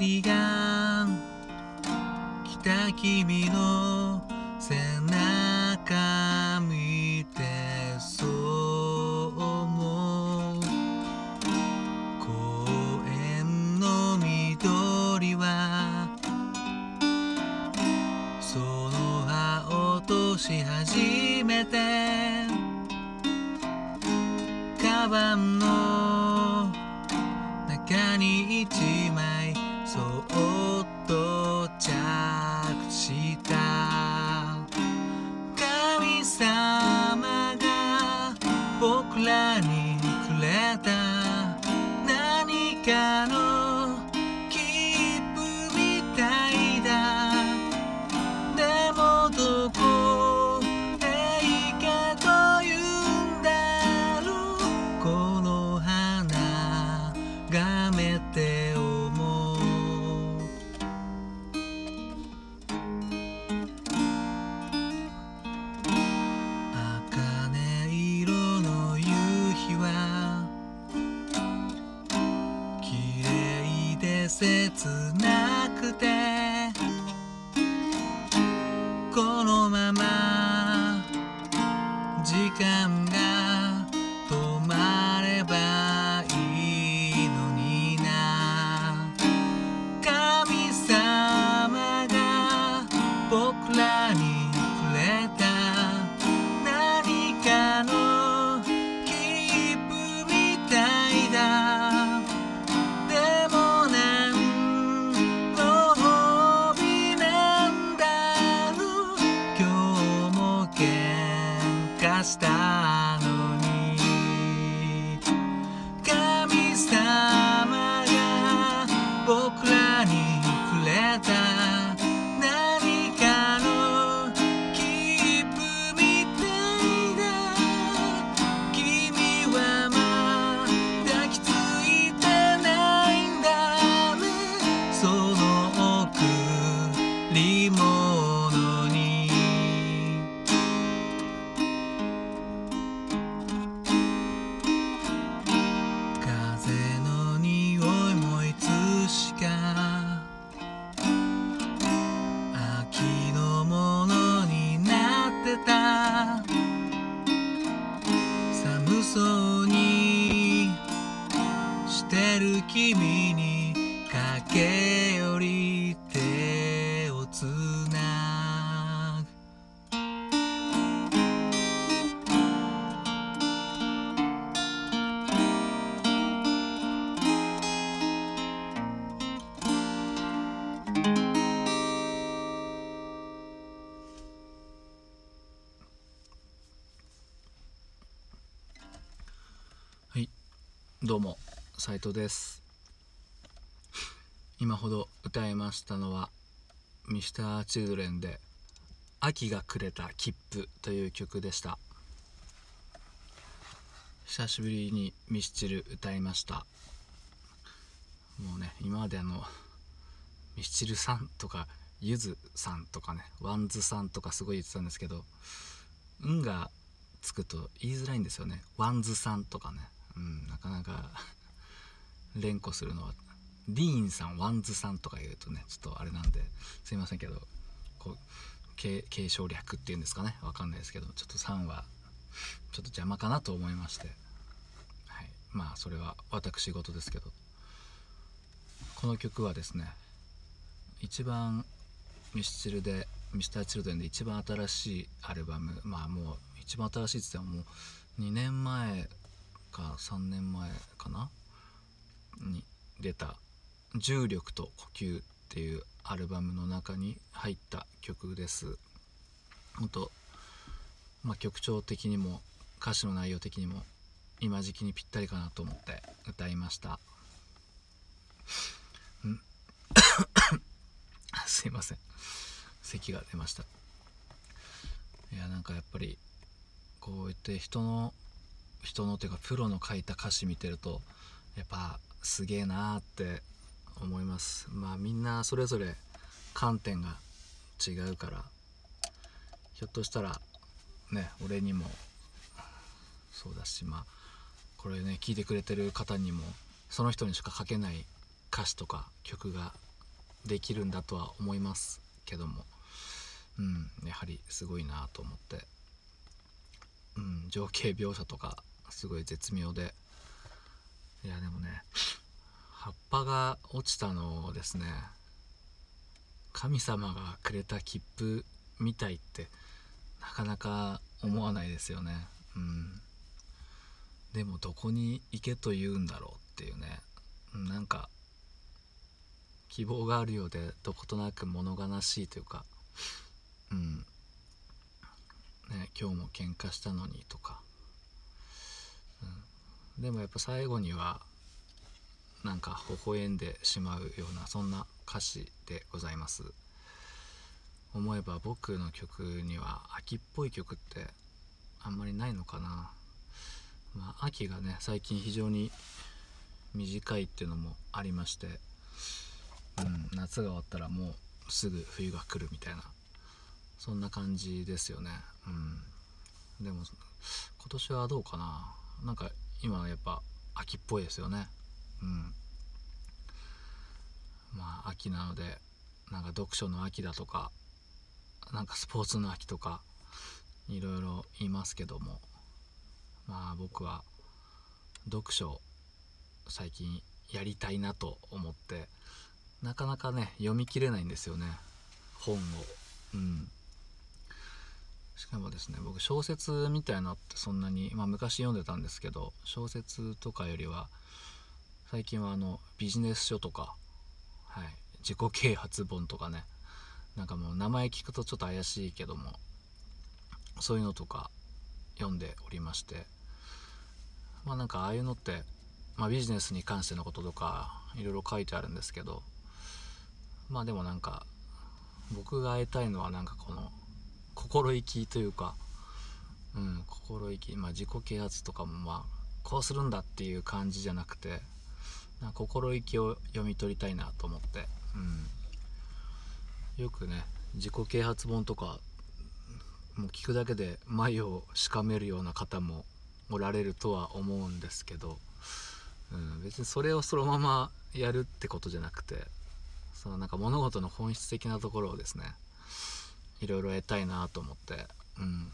カーディガン。着た君の背中見てそう思う。公園の緑はその葉落とし始めて。カバンの切なくててる君に駆け寄りて斉藤です。今ほど歌いましたのは Mr.Children で「秋がくれた切符」という曲でした。久しぶりにミスチル歌いました。もうね今まであのミスチルさんとかゆずさんとかねワンズさんとかすごい言ってたんですけど「ん」がつくと言いづらいんですよね。ワンズさんとかね。うんなかなか連呼するのはディーンさんワンズさんとか言うとねちょっとあれなんですいませんけどこう敬称略っていうんですかねわかんないですけどちょっと3はちょっと邪魔かなと思いまして。はい。まあそれは私事ですけど。この曲はですね一番ミスチルでミスターチルドレンで一番新しいアルバムまあもう一番新しいって言ってももう2年前か3年前かなに出た「重力と呼吸」っていうアルバムの中に入った曲です。本当まあ曲調的にも歌詞の内容的にも今時期にぴったりかなと思って歌いました。すいません。咳が出ました。いやなんかやっぱりこうやって人の人のっていうかプロの書いた歌詞見てるとやっぱすげえなーって思います。まあみんなそれぞれ観点が違うから。ひょっとしたらね俺にもそうだしまあこれね聞いてくれてる方にもその人にしか書けない歌詞とか曲ができるんだとは思いますけども。うんやはりすごいなと思って、うん、情景描写とかすごい絶妙で。いやでもねぱが落ちたのをですね神様がくれた切符みたいってなかなか思わないですよね。うん。でもどこに行けと言うんだろうっていうね。なんか希望があるようでどことなく物悲しいというかうん。ね今日も喧嘩したのにとか、うん、でもやっぱ最後にはなんか微笑んでしまうようなそんな歌詞でございます。思えば僕の曲には秋っぽい曲ってあんまりないのかな。まあ秋がね最近非常に短いっていうのもありまして、うん、夏が終わったらもうすぐ冬が来るみたいなそんな感じですよね。うん。でも今年はどうかな。なんか今やっぱ秋っぽいですよね。うん。まあ秋なのでなんか読書の秋だとかなんかスポーツの秋とかいろいろ言いますけどもまあ僕は読書最近やりたいなと思ってなかなかね読み切れないんですよね本を。うん。しかもですね僕小説みたいなってそんなに、まあ、昔読んでたんですけど小説とかよりは最近はあのビジネス書とか、はい、自己啓発本とかね。なんかもう名前聞くとちょっと怪しいけどもそういうのとか読んでおりまして。まあなんかああいうのって、まあ、ビジネスに関してのこととかいろいろ書いてあるんですけどまあでもなんか僕が会いたいのはなんかこの心意気というか、うん、心意気、まあ、自己啓発とかもまあこうするんだっていう感じじゃなくてな心意気を読み取りたいなと思って、うん、よくね自己啓発本とかもう聞くだけで眉をしかめるような方もおられるとは思うんですけど、うん、別にそれをそのままやるってことじゃなくてそのなんか物事の本質的なところをですねいろいろ得たいなと思って、うん、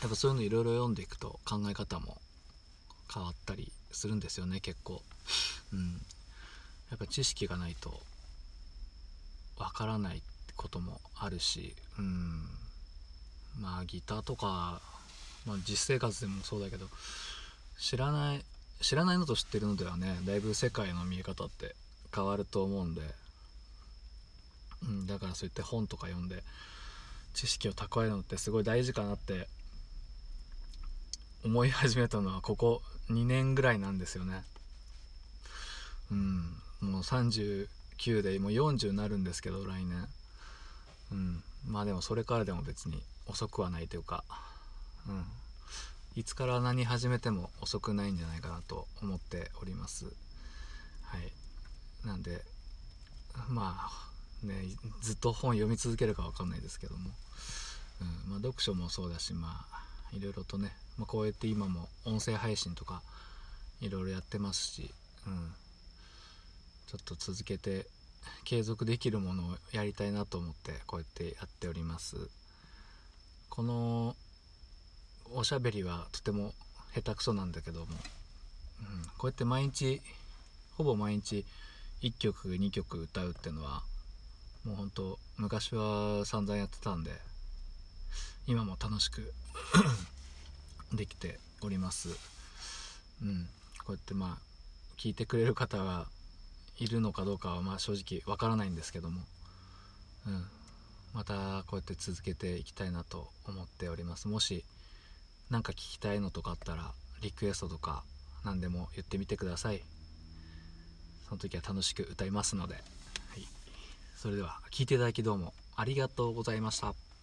やっぱそういうのいろいろ読んでいくと考え方も変わったりするんですよね結構、うん、やっぱ知識がないとわからないこともあるし、うん、まあギターとか、まあ、実生活でもそうだけど知らない知らないのと知ってるのではねだいぶ世界の見え方って変わると思うんで、うん、だからそういった本とか読んで知識を蓄えるのってすごい大事かなって思い始めたのはここ2年ぐらいなんですよね。うん。もう39でもう40になるんですけど来年。うん。まあでもそれからでも別に遅くはないというか。うん。いつから何始めても遅くないんじゃないかなと思っております。はい。なんでまあねずっと本読み続けるか分かんないですけども、うん。まあ、読書もそうだしまあいろいろとね、まあ、こうやって今も音声配信とかいろいろやってますし、うん、ちょっと続けて継続できるものをやりたいなと思ってこうやってやっております。このおしゃべりはとても下手くそなんだけども、うん、こうやって毎日ほぼ毎日1曲2曲歌うっていうのはもうほんと昔は散々やってたんで今も楽しく できております。うんこうやってまあ聞いてくれる方がいるのかどうかはまあ正直わからないんですけども。うん。またこうやって続けていきたいなと思っております。もし何か聞きたいのとかあったらリクエストとか何でも言ってみてください。その時は楽しく歌いますので。はい。それでは聴いていただきどうもありがとうございました。